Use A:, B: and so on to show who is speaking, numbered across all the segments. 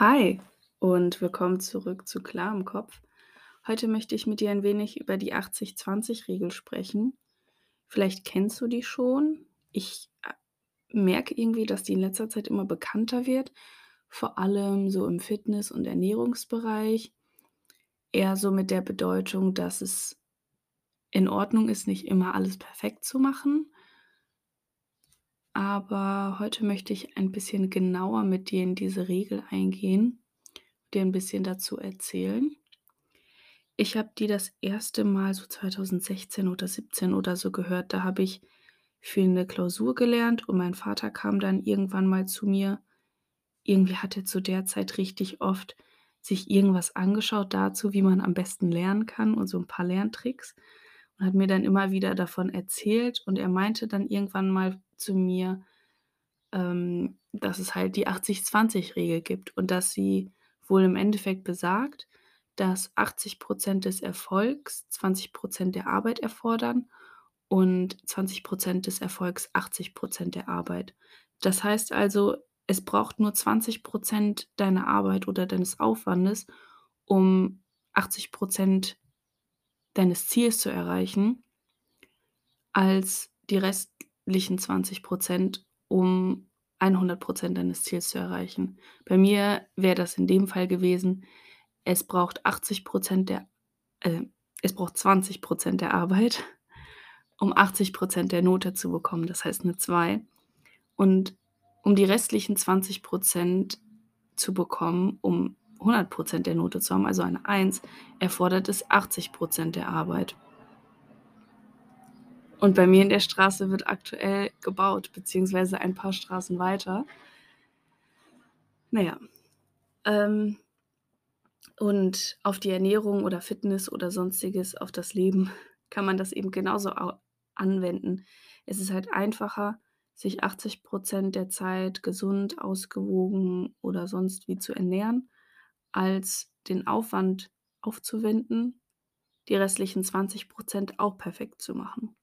A: Hi und willkommen zurück zu Klar im Kopf. Heute möchte ich mit dir ein wenig über die 80-20-Regel sprechen. Vielleicht kennst du die schon. Ich äh, merke irgendwie, dass die in letzter Zeit immer bekannter wird, vor allem so im Fitness- und Ernährungsbereich. Eher so mit der Bedeutung, dass es in Ordnung ist, nicht immer alles perfekt zu machen. Aber heute möchte ich ein bisschen genauer mit dir in diese Regel eingehen, dir ein bisschen dazu erzählen. Ich habe die das erste Mal so 2016 oder 17 oder so gehört. Da habe ich für eine Klausur gelernt und mein Vater kam dann irgendwann mal zu mir. Irgendwie hat er zu der Zeit richtig oft sich irgendwas angeschaut dazu, wie man am besten lernen kann und so ein paar Lerntricks und hat mir dann immer wieder davon erzählt und er meinte dann irgendwann mal zu mir, ähm, dass es halt die 80-20-Regel gibt und dass sie wohl im Endeffekt besagt, dass 80% des Erfolgs 20% der Arbeit erfordern und 20% des Erfolgs 80% der Arbeit. Das heißt also, es braucht nur 20% deiner Arbeit oder deines Aufwandes, um 80 deines Ziels zu erreichen, als die restlichen 20% um 100% deines Ziels zu erreichen. Bei mir wäre das in dem Fall gewesen, es braucht 80 der äh, es braucht 20% der Arbeit, um 80% der Note zu bekommen, das heißt 'ne 2. Und um die restlichen 20% zu bekommen, um 100% der Note zu haben, also eine 1, erfordert es 80% der Arbeit. Und bei mir in der Straße wird aktuell gebaut, beziehungsweise ein paar Straßen weiter. Na ja, ähm, und auf die Ernährung oder Fitness oder Sonstiges, auf das Leben kann man das eben genauso au anwenden. Es ist halt einfacher, sich 80% der Zeit gesund, ausgewogen oder sonst wie zu ernähren, als den Aufwand aufzuwenden, die restlichen 20% auch perfekt zu machen.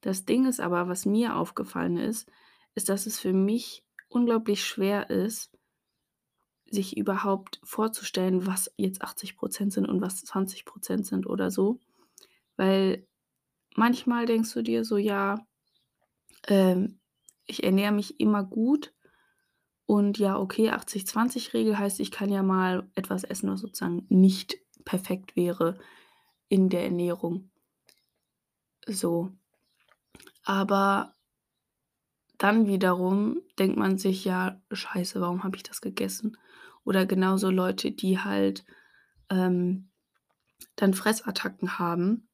A: Das Ding ist aber, was mir aufgefallen ist, ist, dass es für mich unglaublich schwer ist, sich überhaupt vorzustellen, was jetzt 80% sind und was 20% sind oder so. Weil manchmal denkst du dir so: „Ja, ähm, ich ernähre mich immer gut und ja, okay, 80-20-Regel heißt, ich kann ja mal etwas essen, was sozusagen nicht perfekt wäre in der Ernährung.“ So. Aber dann wiederum denkt man sich: „Ja, scheiße, warum habe ich das gegessen?“ Oder genauso Leute, die halt, ähm, dann Fressattacken haben,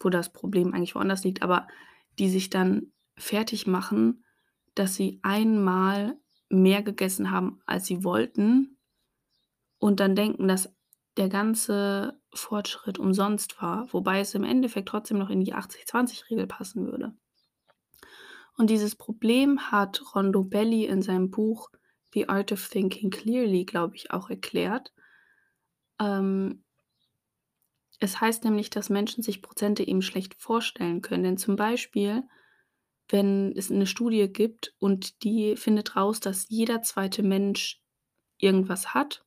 A: wo das Problem eigentlich woanders liegt, aber die sich dann fertig machen, dass sie einmal mehr gegessen haben, als sie wollten und dann denken, dass der ganze Fortschritt umsonst war, wobei es im Endeffekt trotzdem noch in die 80-20-Regel passen würde. Und dieses Problem hat Rondo Belli in seinem Buch „The Art of Thinking Clearly“, glaube ich, auch erklärt. Ähm es heißt nämlich, dass Menschen sich Prozente eben schlecht vorstellen können. Denn zum Beispiel, wenn es 'ne Studie gibt und die findet raus, dass jeder zweite Mensch irgendwas hat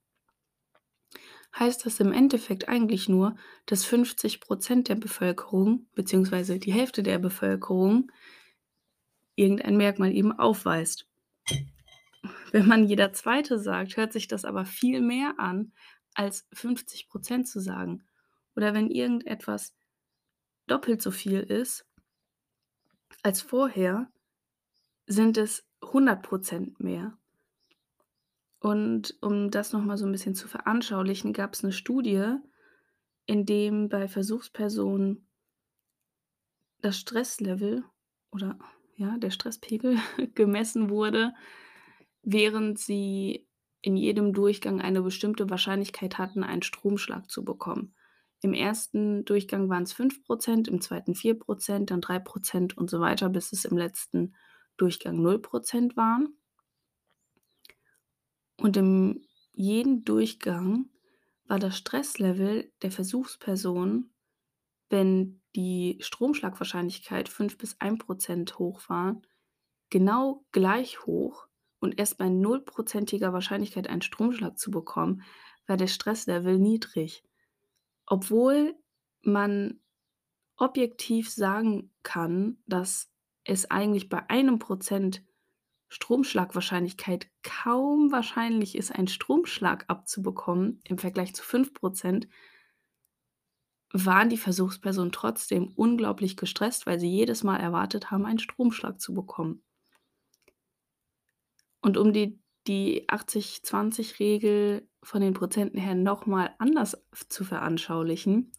A: heißt das im Endeffekt eigentlich nur, dass 50% der Bevölkerung beziehungsweise die Hälfte der Bevölkerung irgendein Merkmal eben aufweist. Wenn man jeder Zweite sagt, hört sich das aber viel mehr an, als 50% zu sagen. Oder wenn irgendetwas doppelt so viel ist als vorher, sind es 100% mehr. Und um das noch mal so 'n bisschen zu veranschaulichen, gab's 'ne Studie, in dem bei Versuchspersonen das Stresslevel oder ja, der Stresspegel gemessen wurde, während sie in jedem Durchgang eine bestimmte Wahrscheinlichkeit hatten, einen Stromschlag zu bekommen. Im ersten Durchgang waren's 5% im zweiten 4% dann 3% und so weiter, bis es im letzten Durchgang 0% waren. Und in jedem Durchgang war das Stresslevel der Versuchsperson, wenn die Stromschlagwahrscheinlichkeit 5 bis 1% hoch war, genau gleich hoch und erst bei nullprozentiger Wahrscheinlichkeit einen Stromschlag zu bekommen, war der Stresslevel niedrig. Obwohl man objektiv sagen kann, dass es eigentlich bei einem Prozent Stromschlagwahrscheinlichkeit kaum wahrscheinlich ist, einen Stromschlag abzubekommen im Vergleich zu 5% waren die Versuchspersonen trotzdem unglaublich gestresst, weil sie jedes Mal erwartet haben, einen Stromschlag zu bekommen. Und um die die 80-20-Regel von den Prozenten her noch mal anders zu veranschaulichen: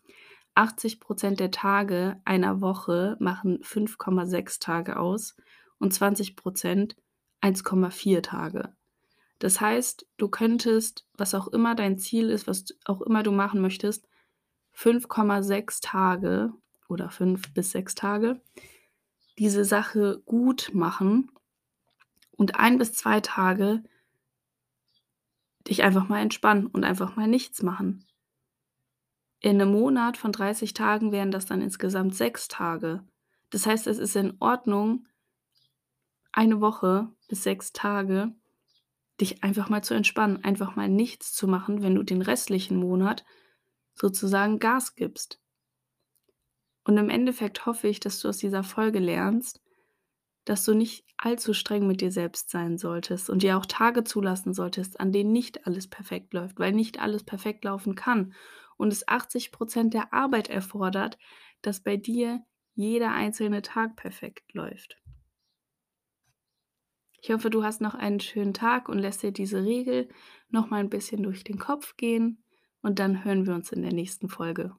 A: 80% der Tage einer Woche machen 5,6 Tage aus und 20% 1,4 Tage. Das heißt, du könntest, was auch immer dein Ziel ist, was auch immer du machen möchtest, 5,6 Tage oder 5 bis 6 Tage diese Sache gut machen und ein bis zwei Tage dich einfach mal entspannen und einfach mal nichts machen. In einem Monat von 30 Tagen wären das dann insgesamt 6 Tage. Das heißt, es ist in Ordnung, eine Woche bis 6 Tage dich einfach mal zu entspannen, einfach mal nichts zu machen, wenn du den restlichen Monat sozusagen Gas gibst. Und im Endeffekt hoffe ich, dass du aus dieser Folge lernst, dass du nicht allzu streng mit dir selbst sein solltest und dir auch Tage zulassen solltest, an denen nicht alles perfekt läuft, weil nicht alles perfekt laufen kann und es 80 Prozent der Arbeit erfordert, dass bei dir jeder einzelne Tag perfekt läuft. Ich hoffe, du hast noch einen schönen Tag und lässt dir diese Regel noch mal ein bisschen durch den Kopf gehen und dann hören wir uns in der nächsten Folge.